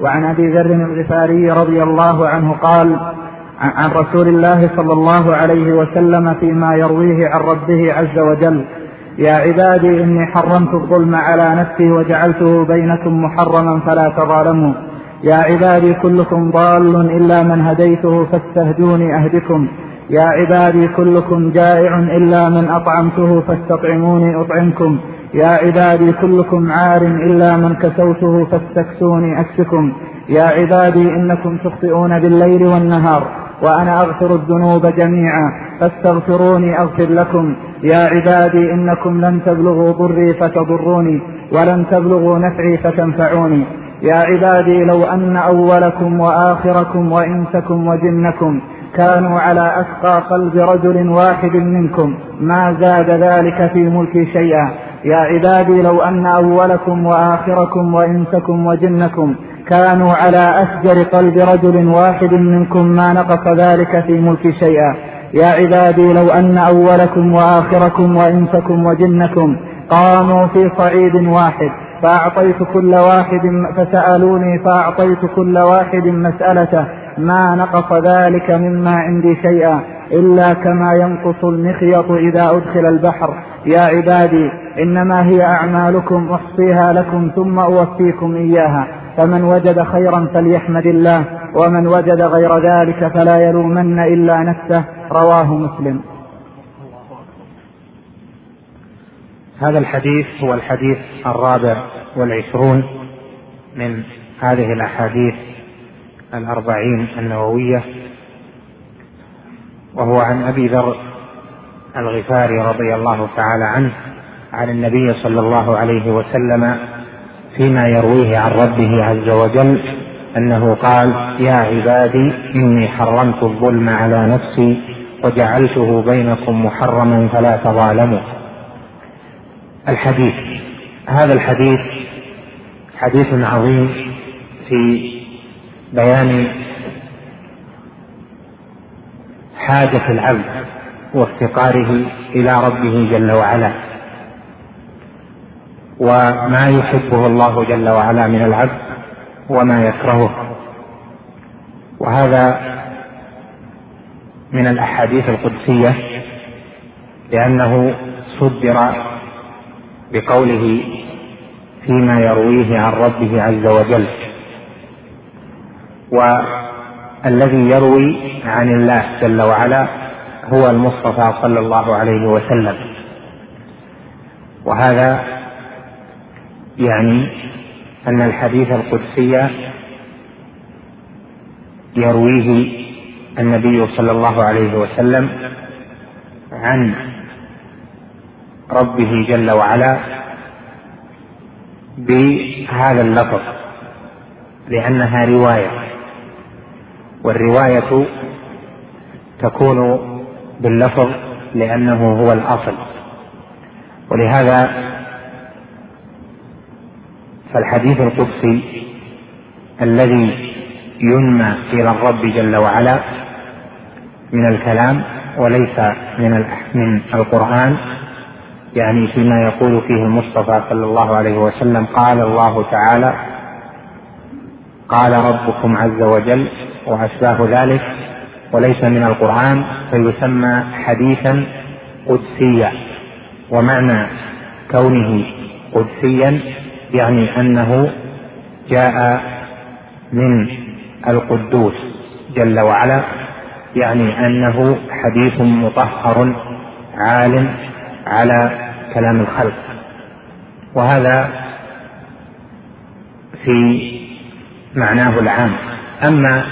وعن أبي ذر الغفاري رضي الله عنه قال عن رسول الله صلى الله عليه وسلم فيما يرويه عن ربه عز وجل يا عبادي إني حرمت الظلم على نفسي وجعلته بينكم محرما فلا تظالموا. يا عبادي كلكم ضال إلا من هديته فاستهدوني أهدكم. يا عبادي كلكم جائع إلا من أطعمته فاستطعموني أطعمكم. يا عبادي كلكم عار إلا من كسوته فاستكسوني أكسكم. يا عبادي إنكم تخطئون بالليل والنهار وأنا أغفر الذنوب جميعا فاستغفروني أغفر لكم. يا عبادي إنكم لن تبلغوا ضري فتضروني ولن تبلغوا نفعي فتنفعوني. يا عبادي لو أن أولكم وآخركم وإنسكم وجنكم كانوا على أتقى قلب رجل واحد منكم ما زاد ذلك في ملكي شيئا. يا عبادي لو أن أولكم وآخركم وإنسكم وجنكم كانوا على أسجر قلب رجل واحد منكم ما نقص ذلك في ملك شيئا. يا عبادي لو أن أولكم وآخركم وإنسكم وجنكم قاموا في صعيد واحد فأعطيت كل واحد فسألوني فأعطيت كل واحد مسألته ما نقص ذلك مما عندي شيئا. إلا كما ينقص المخيط إذا أدخل البحر. يا عبادي إنما هي أعمالكم أحصيها لكم ثم أوفيكم إياها. فمن وجد خيرا فليحمد الله ومن وجد غير ذلك فلا يلومن إلا نفسه. رواه مسلم. هذا الحديث هو الحديث الرابع والعشرون من هذه الأحاديث الأربعين النووية. وهو عن أبي ذر الغفاري رضي الله تعالى عنه عن النبي صلى الله عليه وسلم فيما يرويه عن ربه عز وجل أنه قال يا عبادي إني حرمت الظلم على نفسي وجعلته بينكم محرما فلا تظالموا. الحديث هذا الحديث حديث عظيم في بيان حاجة العبد وافتقاره إلى ربه جل وعلا. وما يحبه الله جل وعلا من العبد وما يكرهه. وهذا من الأحاديث القدسية لأنه صدر بقوله فيما يرويه عن ربه عز وجل. والذي يروي عن الله جل وعلا هو المصطفى صلى الله عليه وسلم. وهذا يعني أن الحديث القدسي يرويه النبي صلى الله عليه وسلم عن ربه جل وعلا بهذا اللفظ لأنها رواية. والرواية تكون باللفظ لأنه هو الأصل. ولهذا فالحديث القدسي الذي ينمى إلى الرب جل وعلا من الكلام وليس من من القرآن يعني فيما يقول فيه المصطفى صلى الله عليه وسلم قال الله تعالى قال ربكم عز وجل واشباه ذلك وليس من القرآن فيسمى حديثا قدسيا. ومعنى كونه قدسيا يعني أنه جاء من القدوس جل وعلا يعني أنه حديث مطهر عال على كلام الخلق. وهذا في معناه العام. أما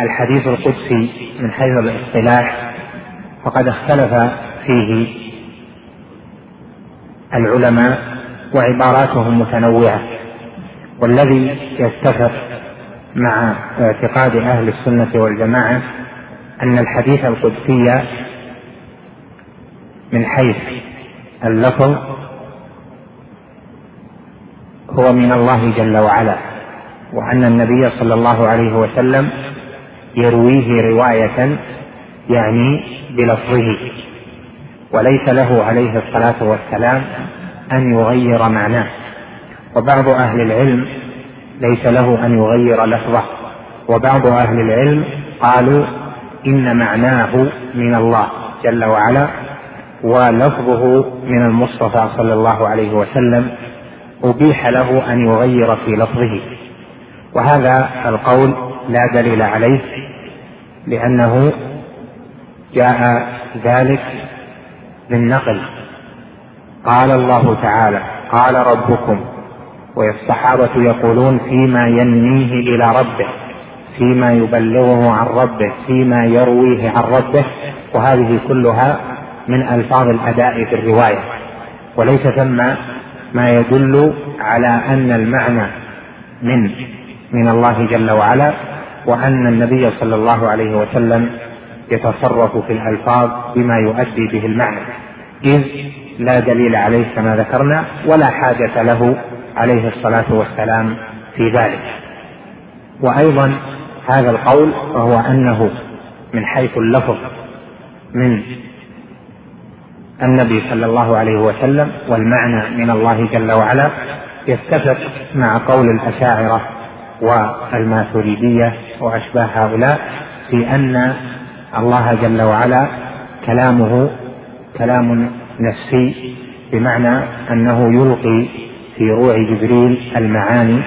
الحديث القدسي من حيث الاصطلاح فقد اختلف فيه العلماء وعباراتهم متنوعة والذي يتفق مع اعتقاد أهل السنة والجماعة أن الحديث القدسي من حيث اللفظ هو من الله جل وعلا وأن النبي صلى الله عليه وسلم يرويه رواية يعني بلفظه. وليس له عليه الصلاة والسلام أن يغير معناه. وبعض أهل العلم ليس له أن يغير لفظه. وبعض أهل العلم قالوا إن معناه من الله جل وعلا ولفظه من المصطفى صلى الله عليه وسلم أبيح له أن يغير في لفظه. وهذا القول لا دليل عليه لأنه جاء ذلك بالنقل قال الله تعالى قال ربكم والصحابة يقولون فيما ينميه إلى ربه فيما يبلغه عن ربه فيما يرويه عن ربه وهذه كلها من ألفاظ الأداء في الرواية. وليس ثم ما يدل على أن المعنى من من الله جل وعلا وأن النبي صلى الله عليه وسلم يتصرف في الألفاظ بما يؤدي به المعنى. إذ لا دليل عليه كما ذكرنا ولا حاجة له عليه الصلاة والسلام في ذلك. وأيضا هذا القول وهو أنه من حيث اللفظ من النبي صلى الله عليه وسلم والمعنى من الله جل وعلا يتفق مع قول الأشاعرة والماتريدية وأشباه هؤلاء في أن الله جل وعلا كلامه كلام نفسي بمعنى أنه يلقي في روع جبريل المعاني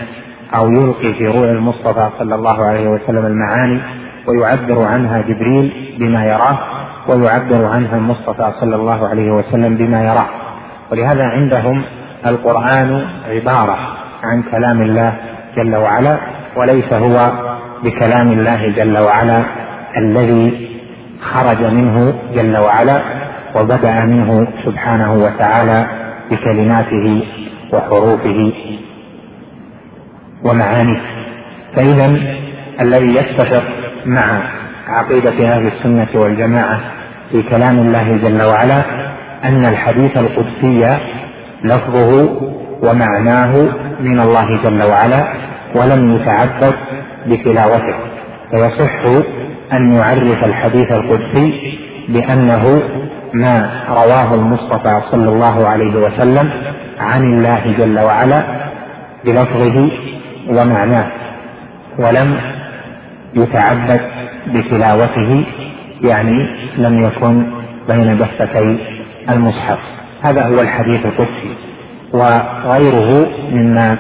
أو يلقي في روع المصطفى صلى الله عليه وسلم المعاني ويعبر عنها جبريل بما يراه ويعبر عنها المصطفى صلى الله عليه وسلم بما يراه. ولهذا عندهم القرآن عبارة عن كلام الله جل وعلا وليس هو بكلام الله جل وعلا الذي خرج منه جل وعلا وبدأ منه سبحانه وتعالى بكلماته وحروفه ومعانيه. فإذا الذي يتفق مع عقيدة أهل السنة والجماعة في كلام الله جل وعلا أن الحديث القدسي لفظه ومعناه من الله جل وعلا ولم يتعبد بتلاوته. فيصح أن يعرف الحديث القدسي بأنه ما رواه المصطفى صلى الله عليه وسلم عن الله جل وعلا بلفظه ومعناه ولم يتعبد بتلاوته يعني لم يكن بين دفتي المصحف. هذا هو الحديث القدسي. وغيره مما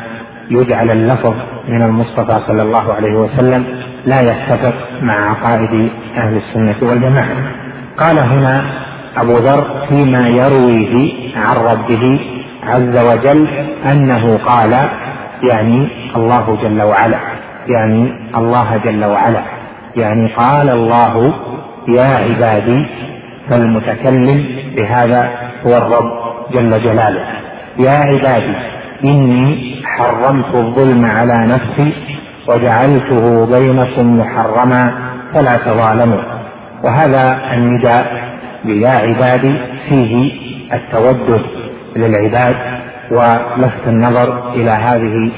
يجعل اللفظ من المصطفى صلى الله عليه وسلم لا يتفق مع عقائد أهل السنة والجماعة. قال هنا أبو ذر فيما يرويه عن ربه عز وجل أنه قال يعني الله جل وعلا يعني الله جل وعلا يعني قال الله يا عبادي فالمتكلم بهذا هو الرب جل جلاله. يا عبادي إني حرمت الظلم على نفسي وجعلته بينكم محرما فلا تظالموا. وهذا النداء بيا عبادي فيه التودد للعباد ولفت النظر إلى هذه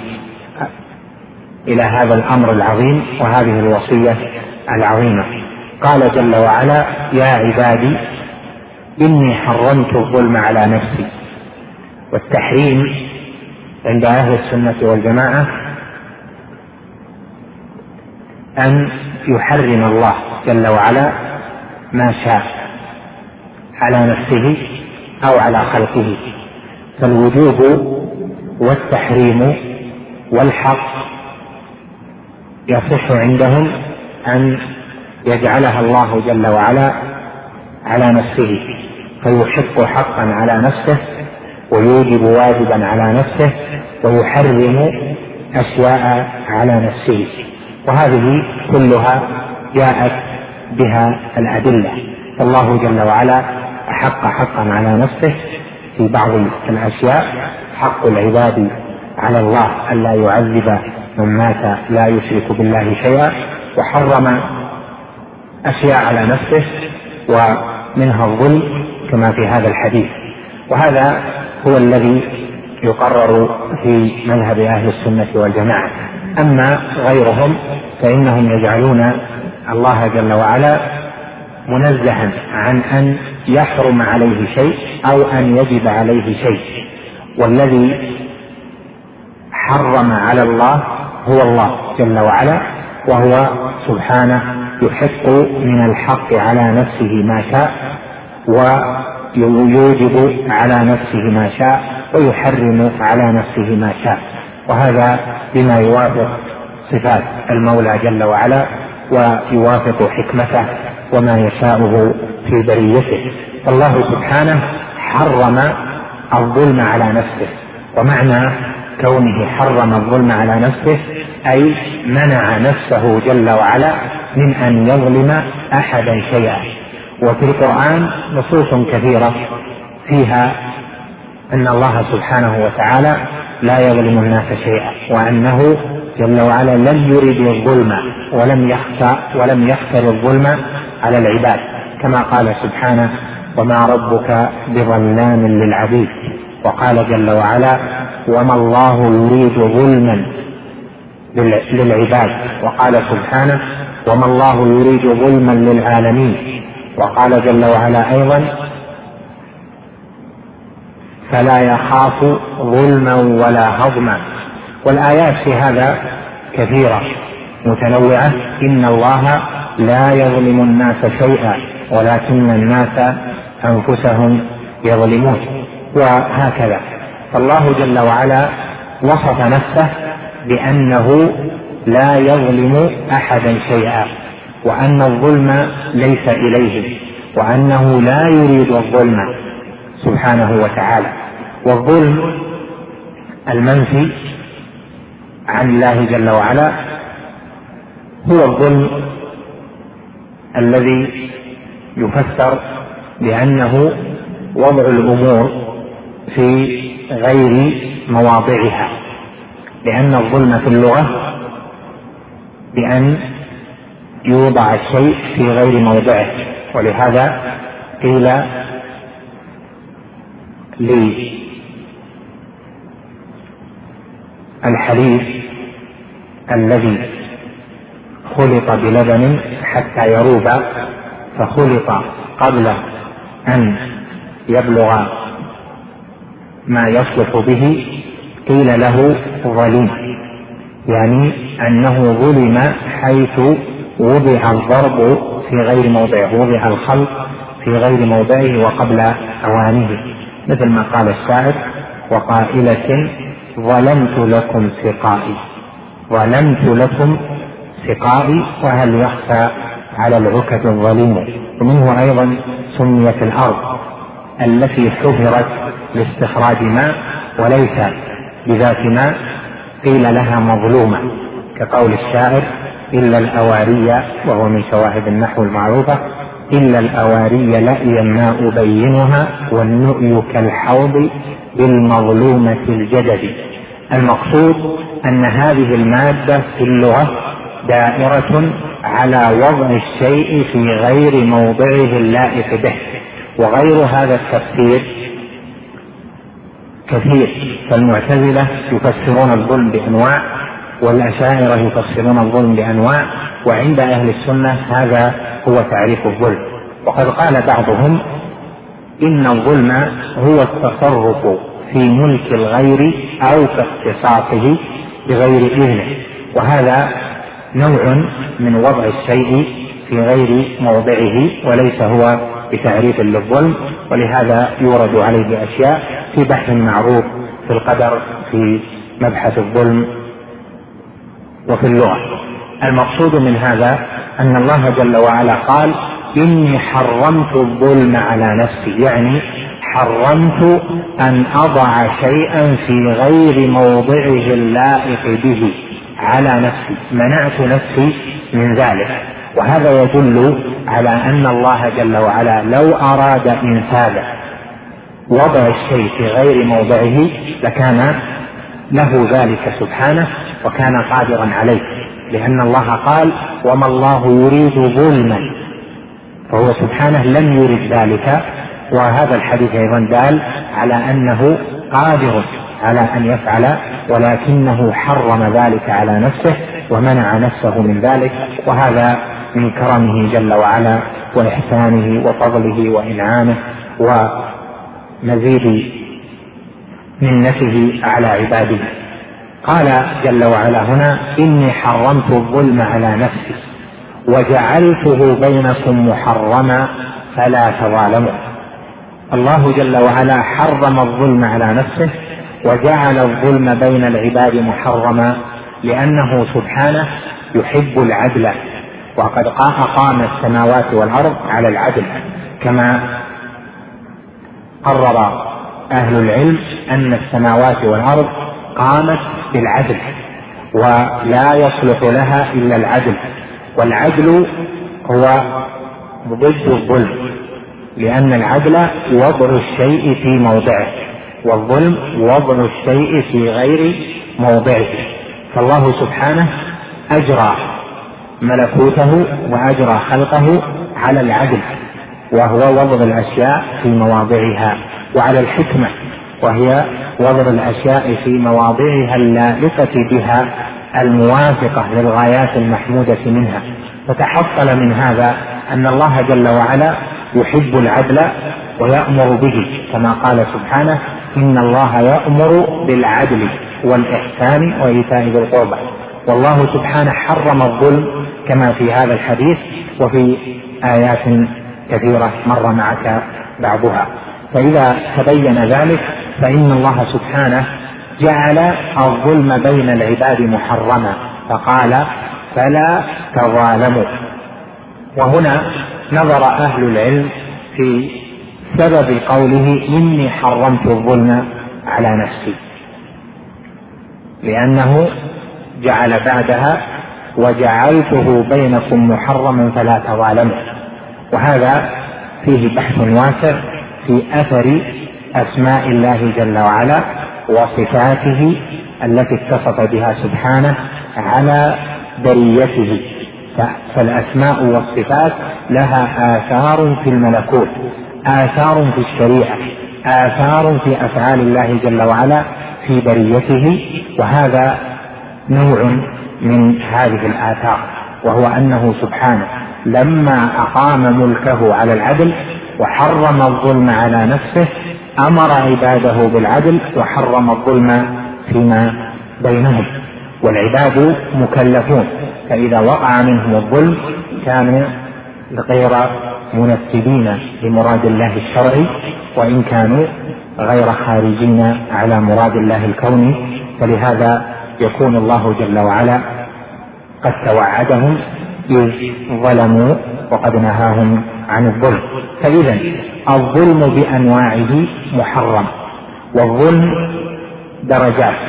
إلى هذا الأمر العظيم وهذه الوصية العظيمة. قال جل وعلا يا عبادي إني حرمت الظلم على نفسي والتحريم عند أهل السنة والجماعة أن يحرم الله جل وعلا ما شاء على نفسه أو على خلقه. فالوجوب والتحريم والحق يصح عندهم أن يجعلها الله جل وعلا على نفسه فيحق حقا على نفسه ويوجب واجبا على نفسه ويحرم اشياء على نفسه. وهذه كلها جاءت بها الأدلة. فالله جل وعلا أحق حقا على نفسه في بعض الاشياء حق العباد على الله الا يعذب من مات لا يشرك بالله شيئا. وحرم أشياء على نفسه ومنها الظلم كما في هذا الحديث. وهذا هو الذي يقرر في مذهب أهل السنة والجماعة. أما غيرهم فإنهم يجعلون الله جل وعلا منزها عن أن يحرم عليه شيء أو أن يجب عليه شيء. والذي حرم على الله هو الله جل وعلا وهو سبحانه يحق من الحق على نفسه ما شاء ويوجب على نفسه ما شاء ويحرم على نفسه ما شاء. وهذا بما يوافق صفات المولى جل وعلا ويوافق حكمته وما يشاءه في بريته. فالله سبحانه حرم الظلم على نفسه. ومعنى كونه حرم الظلم على نفسه أي منع نفسه جل وعلا من أن يظلم أحدا شيئا. وفي القرآن نصوص كثيرة فيها أن الله سبحانه وتعالى لا يظلم الناس شيئا وأنه جل وعلا لم يرد الظلم ولم يخشى ولم يختر الظلم على العباد كما قال سبحانه وما ربك بظلام للعبيد وقال جل وعلا وما الله يريد ظلما للعباد وقال سبحانه وما الله يريد ظلما للعالمين وقال جل وعلا أيضا فلا يخاف ظلما ولا هضما. والآيات في هذا كثيرة متنوعة. إن الله لا يظلم الناس شيئا ولكن الناس أنفسهم يظلمون. وهكذا. فالله جل وعلا وصف نفسه بأنه لا يظلم أحدا شيئا. وأن الظلم ليس اليه وأنه لا يريد الظلم سبحانه وتعالى. والظلم المنفي عن الله جل وعلا هو الظلم الذي يفسر بأنه وضع الأمور في غير مواضعها لأن الظلم في اللغة بأن يوضع الشيء في غير موضعه. ولهذا قيل للحليب الذي خلط بلبن حتى يروب فخلط قبل أن يبلغ ما يصلح به. قيل له ظليم يعني أنه ظلم حيث وضع الضرب في غير موضعه وضع الخلق في غير موضعه وقبل أوانه. مثل ما قال الشاعر وقائلة ظلمت لكم سقائي ظلمت لكم سقائي وهل يخفى على العكة الظليم؟ ومنه أيضا سميت الأرض التي حفرت لاستخراج ماء وليس بذات ماء قيل لها مظلومة. كقول الشاعر إلا الأواري وهو من شواهد النحو المعروفة إلا الأواري لأي ما أبينها والنؤي كالحوض بالمظلومة الجدد. المقصود أن هذه المادة في اللغة دائرة على وضع الشيء في غير موضعه اللائق به. وغير هذا التفسير كثير فالمعتزلة يفسرون الظلم بأنواع والأشاعرة يفسرون الظلم بأنواع وعند أهل السنة هذا هو تعريف الظلم. وقد قال بعضهم إن الظلم هو التصرف في ملك الغير أو في اختصاصه بغير إذنه. وهذا نوع من وضع الشيء في غير موضعه وليس هو بتعريف للظلم. ولهذا يورد عليه بأشياء في بحث معروف في القدر في مبحث الظلم وفي اللغة. المقصود من هذا أن الله جل وعلا قال إني حرمت الظلم على نفسي. يعني حرمت أن أضع شيئا في غير موضعه اللائق به على نفسي. منعت نفسي من ذلك. وهذا يدل على أن الله جل وعلا لو أراد إنفاذ وضع الشيء في غير موضعه لكان له ذلك سبحانه وكان قادرا عليه لأن الله قال وما الله يريد ظلما. فهو سبحانه لم يرد ذلك وهذا الحديث أيضا دال على أنه قادر على أن يفعل ولكنه حرم ذلك على نفسه ومنع نفسه من ذلك وهذا من كرمه جل وعلا وإحسانه وفضله وإنعامه ومزيد منته على عباده قال جل وعلا هنا إني حرمت الظلم على نفسي وجعلته بينكم محرما فلا تظالموا. الله جل وعلا حرم الظلم على نفسه وجعل الظلم بين العباد محرما لأنه سبحانه يحب العدل. وقد أقام السماوات والأرض على العدل كما قرر أهل العلم أن السماوات والأرض قامت بالعدل ولا يصلح لها إلا العدل والعدل هو ضد الظلم لأن العدل وضع الشيء في موضعه والظلم وضع الشيء في غير موضعه فالله سبحانه أجرى ملكوته وأجرى خلقه على العدل وهو وضع الأشياء في مواضعها. وعلى الحكمة وهي وضع الأشياء في مواضعها اللائقة بها الموافقة للغايات المحمودة منها. فتحصل من هذا أن الله جل وعلا يحب العدل ويأمر به كما قال سبحانه إن الله يأمر بالعدل والإحسان وإيتاء ذي القربى. والله سبحانه حرم الظلم كما في هذا الحديث وفي آيات كثيرة مر معك بعضها. فإذا تبين ذلك فإن الله سبحانه جعل الظلم بين العباد محرما فقال فلا تظالموا. وهنا نظر أهل العلم في سبب قوله إني حرمت الظلم على نفسي. لأنه جعل بعدها وجعلته بينكم محرما فلا تظالموا. وهذا فيه بحث واسع في أثر أسماء الله جل وعلا وصفاته التي اتصف بها سبحانه على بريته. فالأسماء والصفات لها آثار في الملكوت آثار في الشريعة آثار في أفعال الله جل وعلا في بريته وهذا نوع من هذه الآثار وهو أنه سبحانه لما أقام ملكه على العدل وحرم الظلم على نفسه أمر عباده بالعدل وحرم الظلم فيما بينهم. والعباد مكلفون فإذا وقع منهم الظلم كانوا غير منفذين لمراد الله الشرعي وإن كانوا غير خارجين على مراد الله الكوني فلهذا يكون الله جل وعلا قد توعدهم ظلموا وقد نهاهم عن الظلم. فإذا الظلم بأنواعه محرم والظلم درجات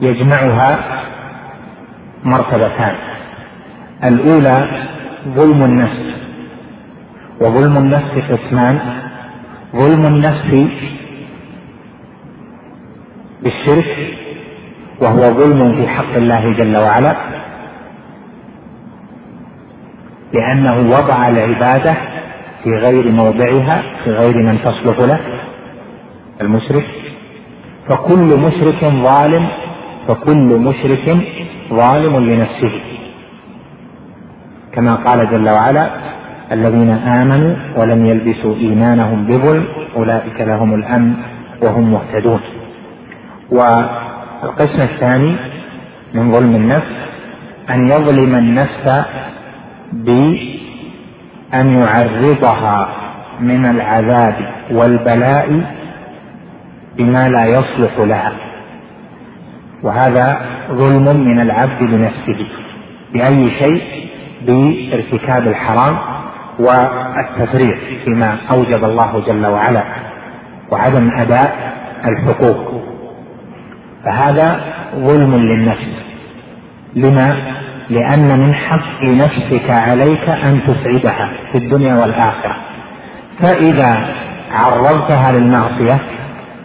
يجمعها مرتبتان. الأولى ظلم النفس وظلم النفس قسمان ظلم النفس بالشرك وهو ظلم في حق الله جل وعلا. لأنه وضع العبادة في غير موضعها في غير من تصلح له. المشرك؟ فكل مشرك ظالم فكل مشرك ظالم لنفسه. كما قال جل وعلا الذين آمنوا ولم يلبسوا إيمانهم بظلم أولئك لهم الأمن وهم مهتدون. والقسم الثاني من ظلم النفس أن يظلم النفس بأن يعرضها من العذاب والبلاء بما لا يصلح لها. وهذا ظلم من العبد لنفسه بأي شيء؟ بارتكاب الحرام والتفريط فيما أوجب الله جل وعلا وعدم أداء الحقوق. فهذا ظلم للنفس. لما؟ لأن من حق نفسك عليك أن تسعدها في الدنيا والآخرة. فإذا عرضتها للمعصية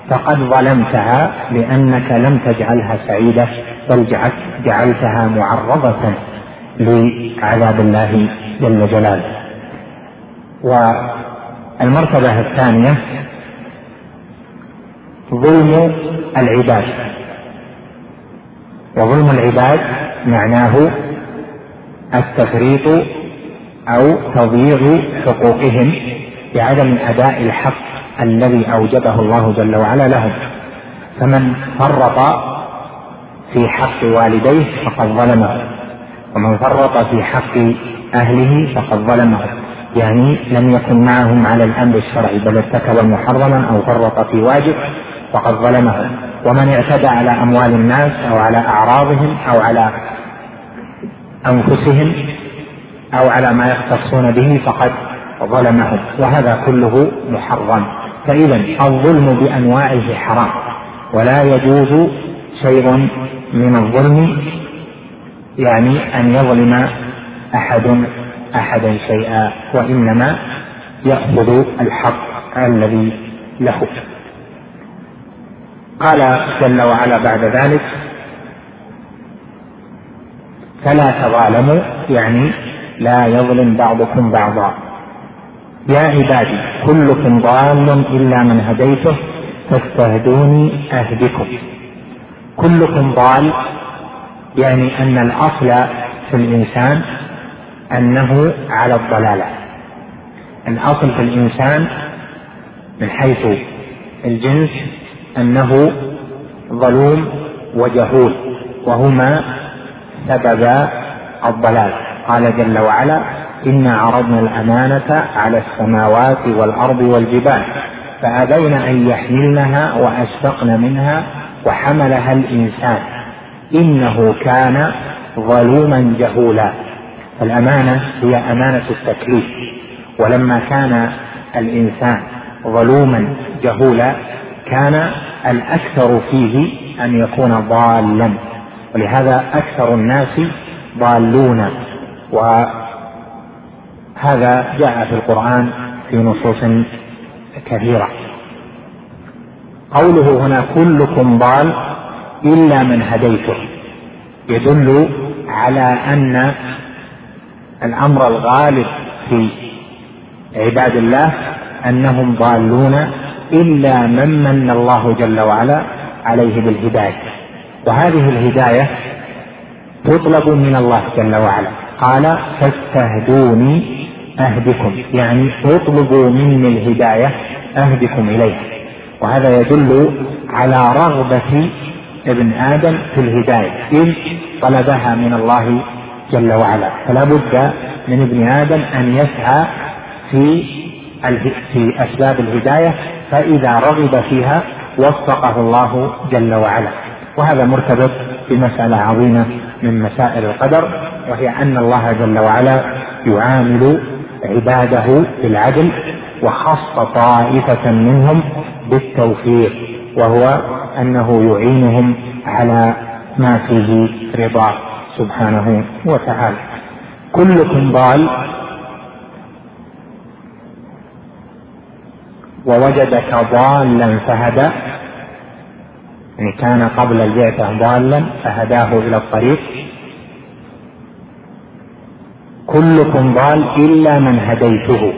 فقد ظلمتها لأنك لم تجعلها سعيدة بل جعلتها معرضة لعذاب الله جل جلاله. والمرتبة الثانية ظلم العباد. وظلم العباد معناه التفريط أو تضييع حقوقهم بعدم أداء الحق الذي أوجبه الله جل وعلا لهم. فمن فرط في حق والديه فقد ظلمه ومن فرط في حق أهله فقد ظلمه. يعني لم يكن معهم على الأمر الشرعي بل ارتكب محرما أو فرط في واجب فقد ظلمه. ومن اعتدى على أموال الناس أو على أعراضهم أو على أنفسهم أو على ما يختصون به فقد ظلمهم وهذا كله محرم. فإذا الظلم بأنواعه حرام ولا يجوز شيء من الظلم يعني أن يظلم أحد أحدا شيئا وإنما يأخذ الحق الذي له. قال جل وعلا بعد ذلك فلا تظالموا يعني لا يظلم بعضكم بعضا. يا عبادي كلكم ضال إلا من هديته فاستهدوني أهدكم. كلكم ضال يعني أن الأصل في الإنسان أنه على الضلالة. الأصل في الإنسان من حيث الجنس أنه ظلوم وجهول وهما سبب الضلال. قال جل وعلا إنا عرضنا الأمانة على السماوات والأرض والجبال فأبين أن يحملنها وأشفقن منها وحملها الإنسان. إنه كان ظلوما جهولا. الأمانة هي أمانة التكليف. ولما كان الإنسان ظلوما جهولا كان الأكثر فيه أن يكون ضالا. ولهذا أكثر الناس ضالون. وهذا جاء في القرآن في نصوص كثيرة. قوله هنا كلكم ضال إلا من هديته. يدل على أن الأمر الغالب في عباد الله أنهم ضالون إلا من من الله جل وعلا عليه بالهداية. وهذه الهداية تطلب من الله جل وعلا. قال فاستهدوني أهدكم. يعني اطلبوا مني الهداية أهدكم إليها وهذا يدل على رغبة ابن آدم في الهداية إذ طلبها من الله جل وعلا. فلا بد من ابن آدم أن يسعى في في أسباب الهداية فإذا رغب فيها وفقه الله جل وعلا. وهذا مرتبط بمسألة عظيمة من مسائل القدر وهي أن الله جل وعلا يعامل عباده بالعدل وخص طائفة منهم بالتوفيق وهو أنه يعينهم على ما فيه رضاه سبحانه وتعالى. كلكم ضال. ووجدك ضالا فهدى. يعني كان قبل البعثة ضالا فهداه إلى الطريق. كلكم ضال إلا من هديته.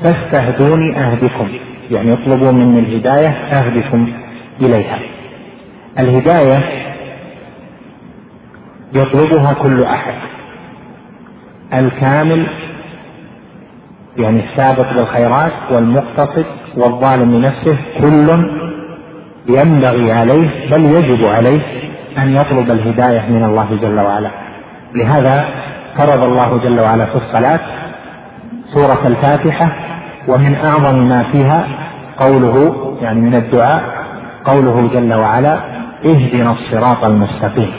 فاستهدوني أهدكم. يعني اطلبوا مني الهداية أهدكم إليها. الهداية يطلبها كل أحد. الكامل يعني السابق بالخيرات والمقتصد والظالم لنفسه كل ينبغي عليه بل يجب عليه أن يطلب الهداية من الله جل وعلا. لهذا فرض الله جل وعلا في الصلاة سورة الفاتحة ومن أعظم ما فيها قوله يعني من الدعاء قوله جل وعلا اهدنا الصراط المستقيم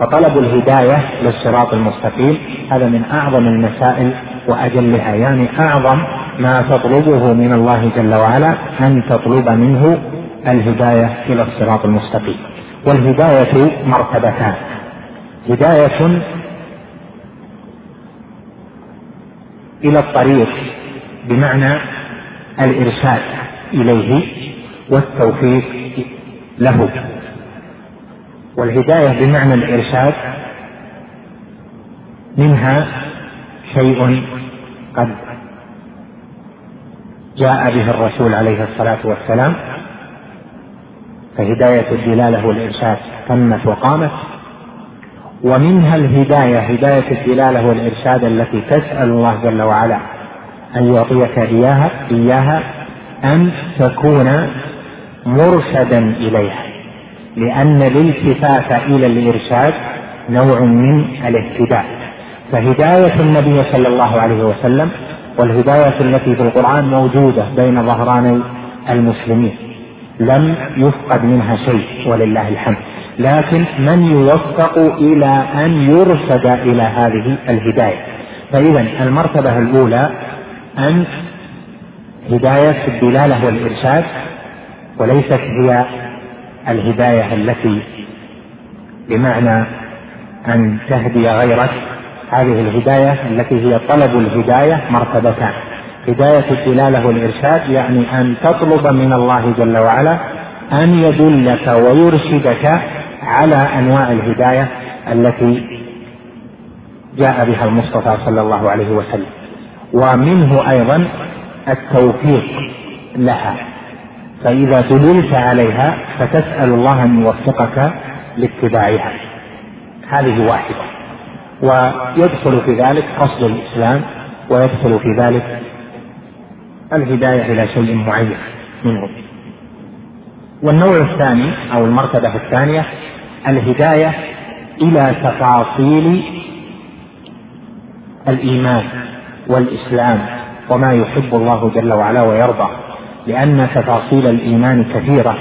فطلب الهداية للصراط المستقيم هذا من أعظم المسائل وأجلها يعني أعظم ما تطلبه من الله جل وعلا أن تطلب منه الهداية إلى الصراط المستقيم. والهداية مرتبتان. هداية إلى الطريق بمعنى الإرشاد إليه والتوفيق له. والهداية بمعنى الإرشاد منها شيء قد جاء به الرسول عليه الصلاة والسلام فهداية الدلالة والإرشاد تمت وقامت. ومنها الهداية هداية الدلالة والإرشاد التي تسأل الله جل وعلا أن يعطيك إياها إياها أن تكون مرشدا إليها. لأن الالتفات إلى الإرشاد نوع من الاهتداء. فهداية النبي صلى الله عليه وسلم والهداية التي في القرآن موجودة بين ظهراني المسلمين. لم يفقد منها شيء ولله الحمد. لكن من يوفق إلى أن يرشد إلى هذه الهداية. فإذا المرتبة الأولى أن هداية الدلالة والإرشاد وليست هي الهداية التي بمعنى أن تهدي غيرك. هذه الهداية التي هي طلب الهداية مرتبتان. هداية الدلالة والإرشاد يعني أن تطلب من الله جل وعلا أن يدلك ويرشدك على أنواع الهداية التي جاء بها المصطفى صلى الله عليه وسلم. ومنه أيضا التوفيق لها. فإذا دللت عليها فتسأل الله أن يوفقك لاتباعها. هذه واحدة. ويدخل في ذلك قصد الإسلام ويدخل في ذلك الهداية إلى شيء معين منه. والنوع الثاني أو المرتبة الثانية الهداية إلى تفاصيل الإيمان والإسلام وما يحب الله جل وعلا ويرضى. لأن تفاصيل الإيمان كثيرة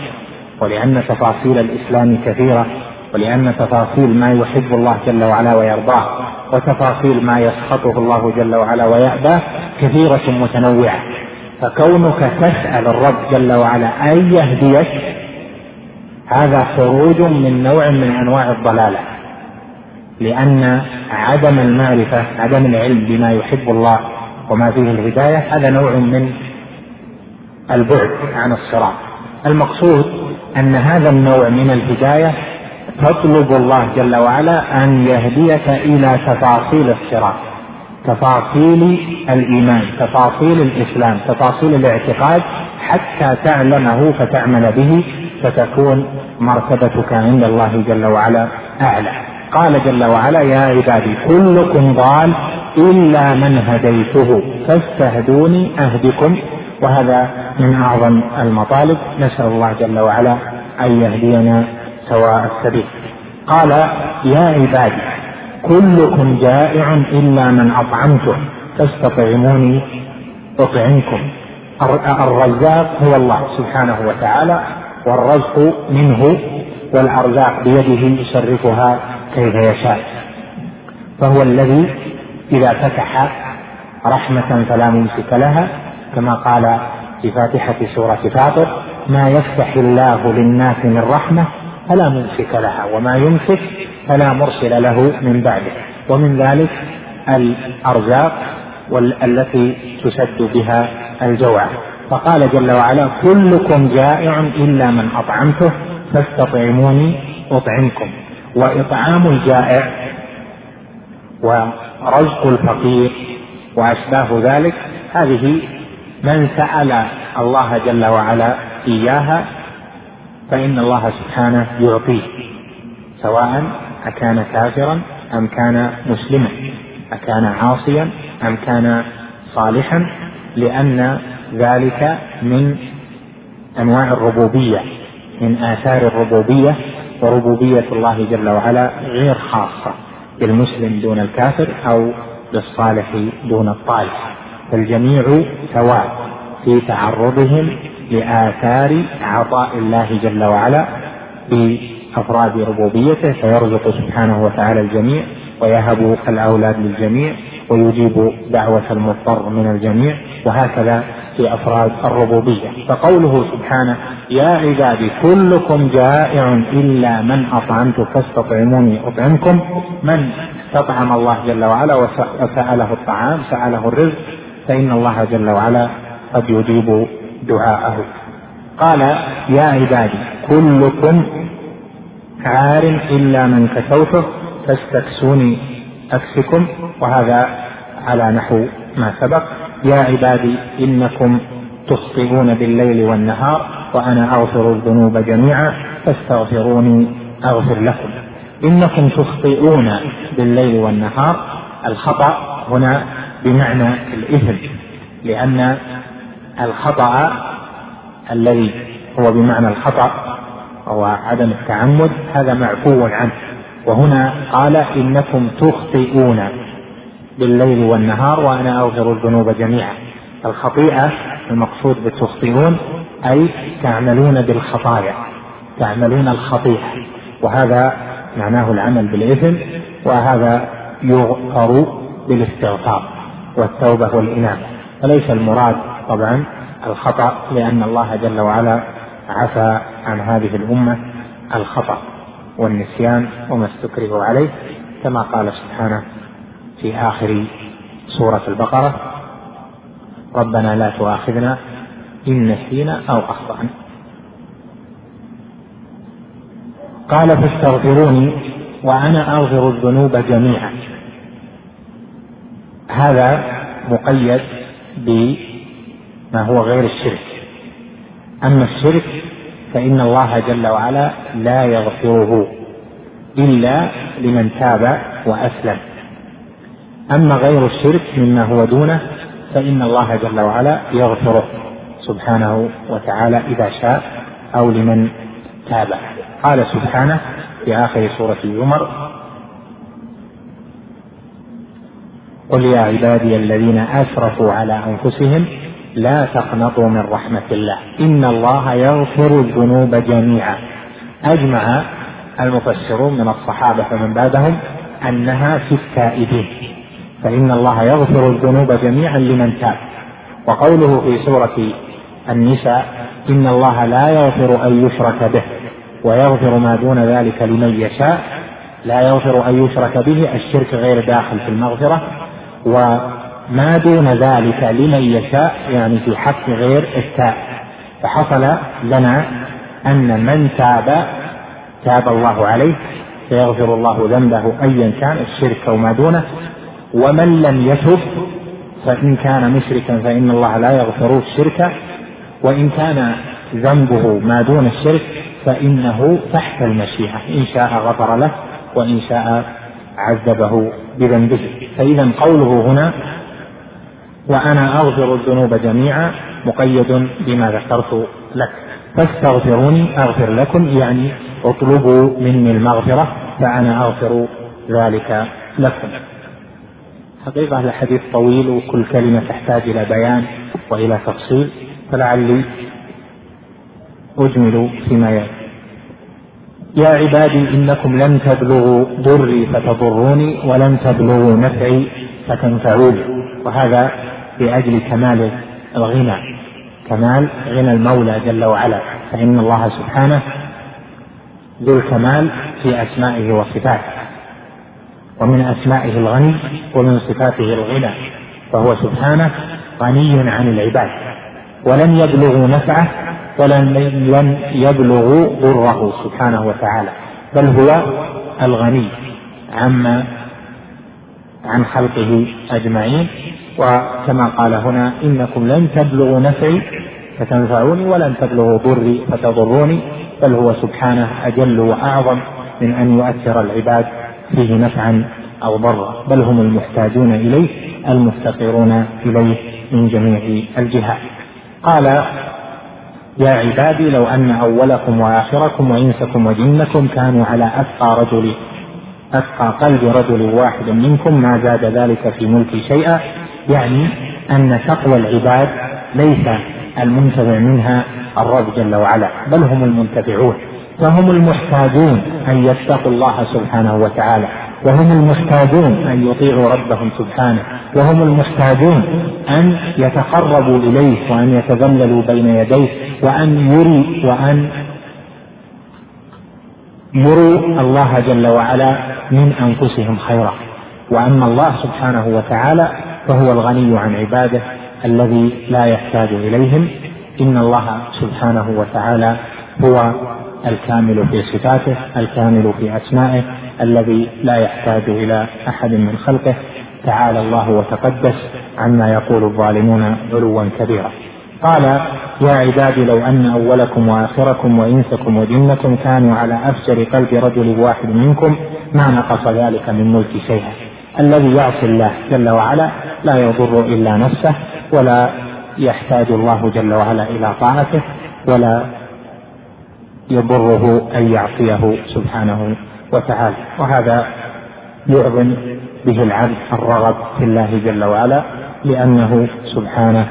ولأن تفاصيل الإسلام كثيرة ولأن تفاصيل ما يحب الله جل وعلا ويرضاه وتفاصيل ما يسخطه الله جل وعلا ويأباه كثيرة متنوعة. فكونك تسأل الرب جل وعلا أن يهديك هذا خروج من نوع من أنواع الضلالة لأن عدم المعرفة عدم العلم بما يحب الله وما فيه الهداية هذا نوع من البعد عن الصراط. المقصود أن هذا النوع من الهداية تطلب الله جل وعلا أن يهديك إلى تفاصيل الصراط. تفاصيل الإيمان تفاصيل الإسلام تفاصيل الاعتقاد حتى تعلمه فتعمل به فتكون مرتبتك عند الله جل وعلا أعلى. قال جل وعلا يا عبادي كلكم ضال إلا من هديته فاستهدوني أهدكم. وهذا من أعظم المطالب. نسأل الله جل وعلا أن يهدينا سواء السبيل. قال يا عبادي كلكم جائع إلا من أطعمته. فاستطعموني أطعمكم. الرزاق هو الله سبحانه وتعالى والرزق منه والأرزاق بيده يصرفها كيف يشاء. فهو الذي إذا فتح رحمة فلا ممسك لها كما قال في فاتحة سورة فاطر ما يفتح الله للناس من رحمة فلا ممسك لها وما يمسك فلا مرسل له من بعده. ومن ذلك الأرزاق التي تسد بها الجوع. فقال جل وعلا كلكم جائع إلا من أطعمته فاستطعموني أطعمكم. وإطعام الجائع ورزق الفقير وأشباه ذلك هذه من سأل الله جل وعلا إياها فإن الله سبحانه يعطيه سواء أكان كافرا أم كان مسلما؟ أكان عاصيا أم كان صالحا؟ لأن ذلك من أنواع الربوبية من آثار الربوبية وربوبية الله جل وعلا غير خاصة بالمسلم دون الكافر أو بالصالح دون الطالح فالجميع سواء في تعرضهم لآثار عطاء الله جل وعلا بأفراد ربوبيته فيرزق سبحانه وتعالى الجميع ويهب الأولاد للجميع ويجيب دعوة المضطر من الجميع وهكذا في أفراد الربوبية. فقوله سبحانه يا عبادي كلكم جائع إلا من أطعمت فاستطعموني أطعمكم. من استطعم الله جل وعلا وسأله الطعام سأله الرزق فإن الله جل وعلا قد يجيب دعاءه. قال يا عبادي كلكم عار إلا من كسوته فاستكسوني أكسكم وهذا على نحو ما سبق. يا عبادي إنكم تخطئون بالليل والنهار وأنا أغفر الذنوب جميعا فاستغفروني أغفر لكم. إنكم تخطئون بالليل والنهار. الخطأ هنا بمعنى الإثم لأن الخطأ الذي هو بمعنى الخطأ وهو عدم التعمد هذا معفو عنه. وهنا قال إنكم تخطئون بالليل والنهار وأنا أغفر الذنوب جميعا. الخطيئة المقصود بتخطئون أي تعملون بالخطايا تعملون الخطيئة. وهذا معناه العمل بالإثم وهذا يغفر بالاستغفار والتوبة والإنابة. وليس المراد طبعا الخطأ لأن الله جل وعلا عفى عن هذه الأمة الخطأ والنسيان وما استكرهوا عليه كما قال سبحانه في آخر سورة البقرة ربنا لا تؤاخذنا إن نسينا أو أخطأنا. قال فاستغفروني وأنا أغفر الذنوب جميعا. هذا مقيد بما هو غير الشرك. أما الشرك فإن الله جل وعلا لا يغفره إلا لمن تاب وأسلم. أما غير الشرك مما هو دونه فإن الله جل وعلا يغفره سبحانه وتعالى إذا شاء أو لمن تاب. قال سبحانه في آخر سورة الزمر قل يا عبادي الذين أسرفوا على أنفسهم لا تقنطوا من رحمة الله. إن الله يغفر الذنوب جميعا. أجمع المفسرون من الصحابة ومن بعدهم أنها في التائبين. فإن الله يغفر الذنوب جميعا لمن تاب. وقوله في سورة النساء إن الله لا يغفر أن يشرك به ويغفر ما دون ذلك لمن يشاء. لا يغفر أن يشرك به الشرك غير داخل في المغفرة. وما دون ذلك لمن يشاء يعني في حق غير التائب فحصل لنا أن من تاب تاب الله عليه فيغفر الله ذنبه أيا كان الشرك أو ما دونه. ومن لم يتب فإن كان مشركا فإن الله لا يغفر الشرك. وإن كان ذنبه ما دون الشرك فإنه تحت المشيئة. إن شاء غفر له وإن شاء عذبه بذنبه. فإذا قوله هنا وأنا أغفر الذنوب جميعا مقيد بما ذكرت لك. فاستغفروني أغفر لكم يعني اطلبوا مني المغفرة فأنا أغفر ذلك لكم. حقيقة الحديث طويل وكل كلمة تحتاج إلى بيان وإلى تفصيل فلعلي أجمل فيما يأتي يا عبادي إنكم لن تبلغوا ضري فتضروني ولن تبلغوا نفعي فتنفعوني. وهذا لأجل كمال الغنى كمال غنى المولى جل وعلا. فإن الله سبحانه ذو الكمال في أسمائه وصفاته. ومن أسمائه الغني ومن صفاته الغنى. فهو سبحانه غني عن العباد. ولن يبلغوا نفعه ولن لن يبلغوا ضره سبحانه وتعالى. بل هو الغني عما عن خلقه أجمعين. وكما قال هنا إنكم لن تبلغوا نفعي فتنفعوني ولن تبلغوا ضري فتضروني بل هو سبحانه أجل وأعظم من أن يؤثر العباد فيه نفعا أو ضرا بل هم المحتاجون إليه المفتقرون إليه من جميع الجهات. قال يا عبادي لو أن أولكم وآخركم وإنسكم وجنكم كانوا على أتقى رجل أتقى قلب رجل واحد منكم ما زاد ذلك في ملكي شيئا يعني أن تقوى العباد ليس المنتفع منها الرب جل وعلا بل هم المنتفعون فهم المحتاجون أن يتقوا الله سبحانه وتعالى وهم المحتاجون أن يطيعوا ربهم سبحانه وهم المحتاجون أن يتقربوا إليه وأن يتذللوا بين يديه وأن يري وأن يروا الله جل وعلا من أنفسهم خيرا. وأما الله سبحانه وتعالى فهو الغني عن عباده الذي لا يحتاج إليهم. إن الله سبحانه وتعالى هو الكامل في صفاته الكامل في أسمائه الذي لا يحتاج إلى أحد من خلقه. تعالى الله وتقدس عما يقول الظالمون علوا كبيرا. قال يا عبادي لو أن أولكم وآخركم وإنسكم وجنكم كانوا على أفجر قلب رجل واحد منكم ما نقص ذلك من ملك شيئا. الذي يعصي الله جل وعلا لا يضر إلا نفسه ولا يحتاج الله جل وعلا إلى طاعته ولا يضره أن يعصيه سبحانه وتعالى. وهذا يعظم به العبد الرغب في الله جل وعلا لأنه سبحانه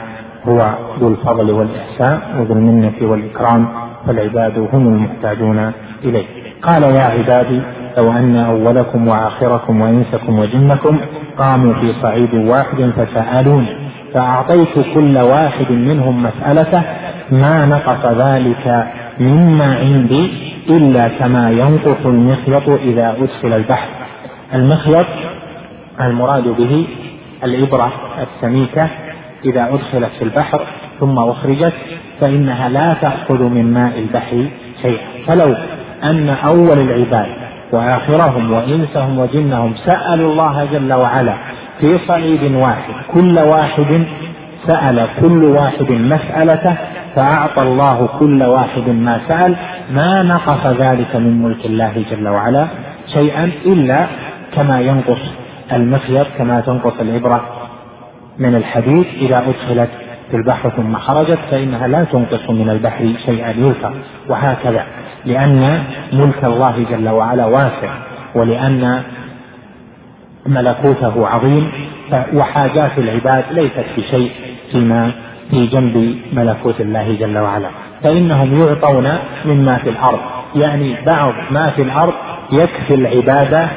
هو ذو الفضل والإحسان وذو المنة والإكرام فالعباد هم المحتاجون إليه. قال يا عبادي لو أن أولكم وآخركم وإنسكم وجنكم قاموا في صعيد واحد فسألوني فأعطيت كل واحد منهم مسألته ما نقص ذلك مما عندي إلا كما ينقص المخيط إذا أدخل البحر. المخيط المراد به الإبرة السميكة إذا أدخلت في البحر ثم أخرجت فإنها لا تأخذ من ماء البحر شيئا. فلو أن أول العباد وآخرهم وإنسهم وجنهم سألوا الله جل وعلا في صعيد واحد كل واحد سأل كل واحد مسألته فأعطى الله كل واحد ما سأل ما نقص ذلك من ملك الله جل وعلا شيئا إلا كما ينقص المخيط كما تنقص الإبرة من الحديد إذا أدخلت في البحر ثم خرجت فإنها لا تنقص من البحر شيئا يلقى وهكذا لأن ملك الله جل وعلا واسع ولأن ملكوته عظيم وحاجات العباد ليست بشيء فيما في جنب ملكوت الله جل وعلا. فإنهم يعطون مما في الأرض. يعني بعض ما في الأرض يكفي العبادة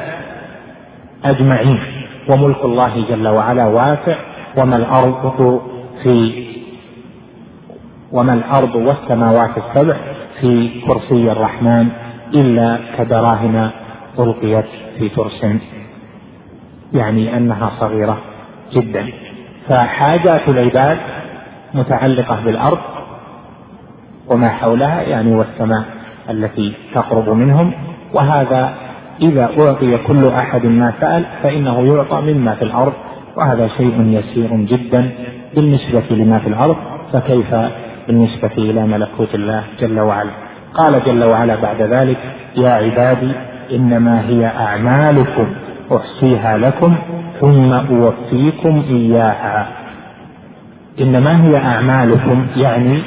أجمعين. وملك الله جل وعلا واسع وما الأرض في وما الأرض والسماوات السبع في كرسي الرحمن إلا كدراهم ألقيت في ترس. يعني أنها صغيرة جدا. فحاجات العباد متعلقة بالأرض وما حولها يعني والسماء التي تقرب منهم. وهذا إذا أعطي كل أحد ما سأل فإنه يعطى مما في الأرض وهذا شيء يسير جدا. بالنسبة لما في الأرض فكيف بالنسبة إلى ملكوت الله جل وعلا؟ قال جل وعلا بعد ذلك يا عبادي إنما هي أعمالكم أحصيها لكم ثم أوفيكم إياها. إنما هي أعمالكم يعني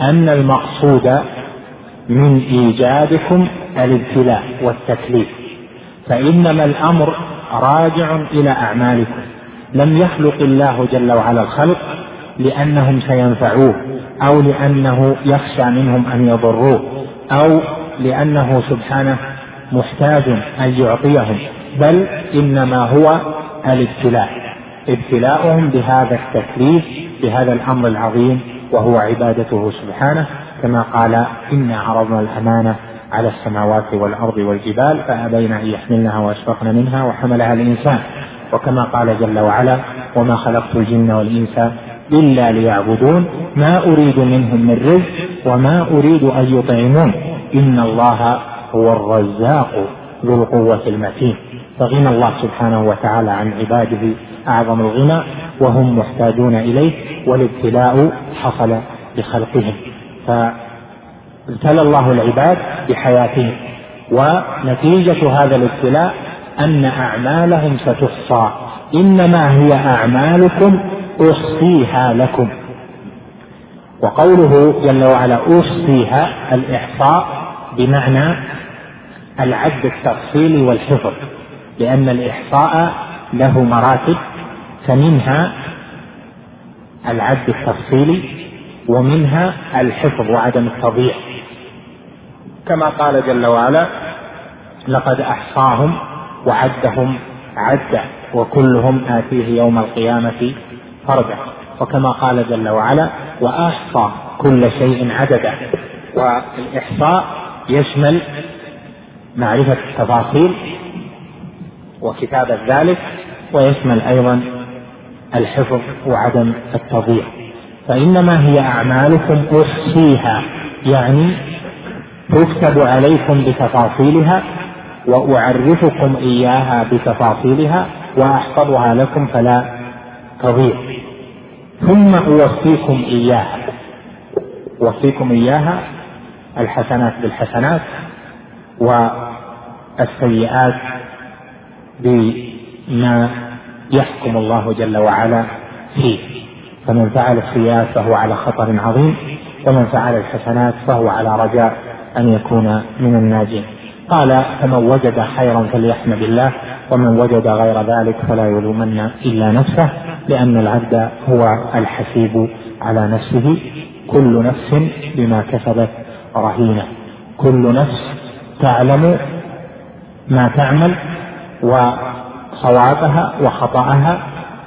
أن المقصود من إيجادكم الابتلاء والتكليف فإنما الأمر راجع إلى أعمالكم. لم يخلق الله جل وعلا الخلق لأنهم سينفعوه أو لأنه يخشى منهم أن يضروه أو لأنه سبحانه محتاج أن يعطيهم بل إنما هو الابتلاء. ابتلاؤهم بهذا التكليف بهذا الأمر العظيم وهو عبادته سبحانه. كما قال إنا عرضنا الأمانة على السماوات والأرض والجبال فأبين أن يحملنها وأشفقن منها وحملها الإنسان. وكما قال جل وعلا وما خلقت الجن والإنس إلا ليعبدون ما أريد منهم من رزق وما أريد أن يطعمون. إن الله هو الرزاق ذو القوة المتين. فغنى الله سبحانه وتعالى عن عباده أعظم الغنى وهم محتاجون إليه والابتلاء حصل بخلقهم. فابتلى الله العباد بحياتهم ونتيجة هذا الابتلاء أن أعمالهم ستحصى. إنما هي أعمالكم أحصيها لكم. وقوله جل وعلا أحصيها الإحصاء بمعنى العد التفصيلي والحفظ لأن الإحصاء له مراتب فمنها العد التفصيلي ومنها الحفظ وعدم التضييع. كما قال جل وعلا لقد أحصاهم وعدهم عدا وكلهم آتيه يوم القيامة فردا وكما قال جل وعلا وأحصى كل شيء عددا والإحصاء يشمل معرفة التفاصيل وكتابة ذلك ويشمل أيضا الحفظ وعدم التضييع. فإنما هي أعمالكم أحصيها يعني تكتب عليكم بتفاصيلها وأعرفكم إياها بتفاصيلها وأحفظها لكم فلا تضيع. ثم أوفيكم إياها. أوفيكم إياها الحسنات بالحسنات والسيئات بما يحكم الله جل وعلا فيه. فمن فعل السيئات فهو على خطر عظيم ومن فعل الحسنات فهو على رجاء أن يكون من الناجين. قال فمن وجد خيرا فليحمد الله ومن وجد غير ذلك فلا يلومن إلا نفسه لأن العبد هو الحسيب على نفسه كل نفس بما كسبت رهينة كل نفس تعلم ما تعمل وصوابها وخطأها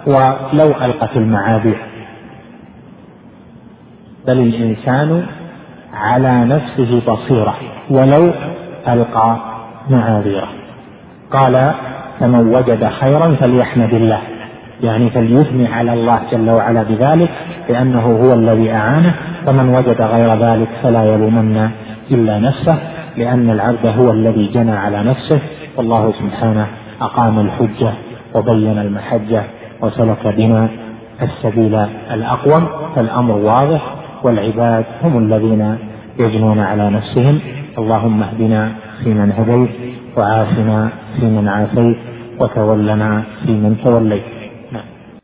ولو ألقت المعاذير بل الإنسان على نفسه بصيرة ولو ألقى معاذيره قال فمن وجد خيرا فليحمد الله. يعني فليثني على الله جل وعلا بذلك لأنه هو الذي أعانه. ومن وجد غير ذلك فلا يلومن إلا نفسه لأن العبد هو الذي جنى على نفسه. والله سبحانه أقام الحجة وبين المحجة وسلك بنا السبيل الأقوم فالأمر واضح والعباد هم الذين يجنون على نفسهم. اللهم اهدنا فيمن هديت وعافنا فيمن عافيت وتولنا فيمن توليت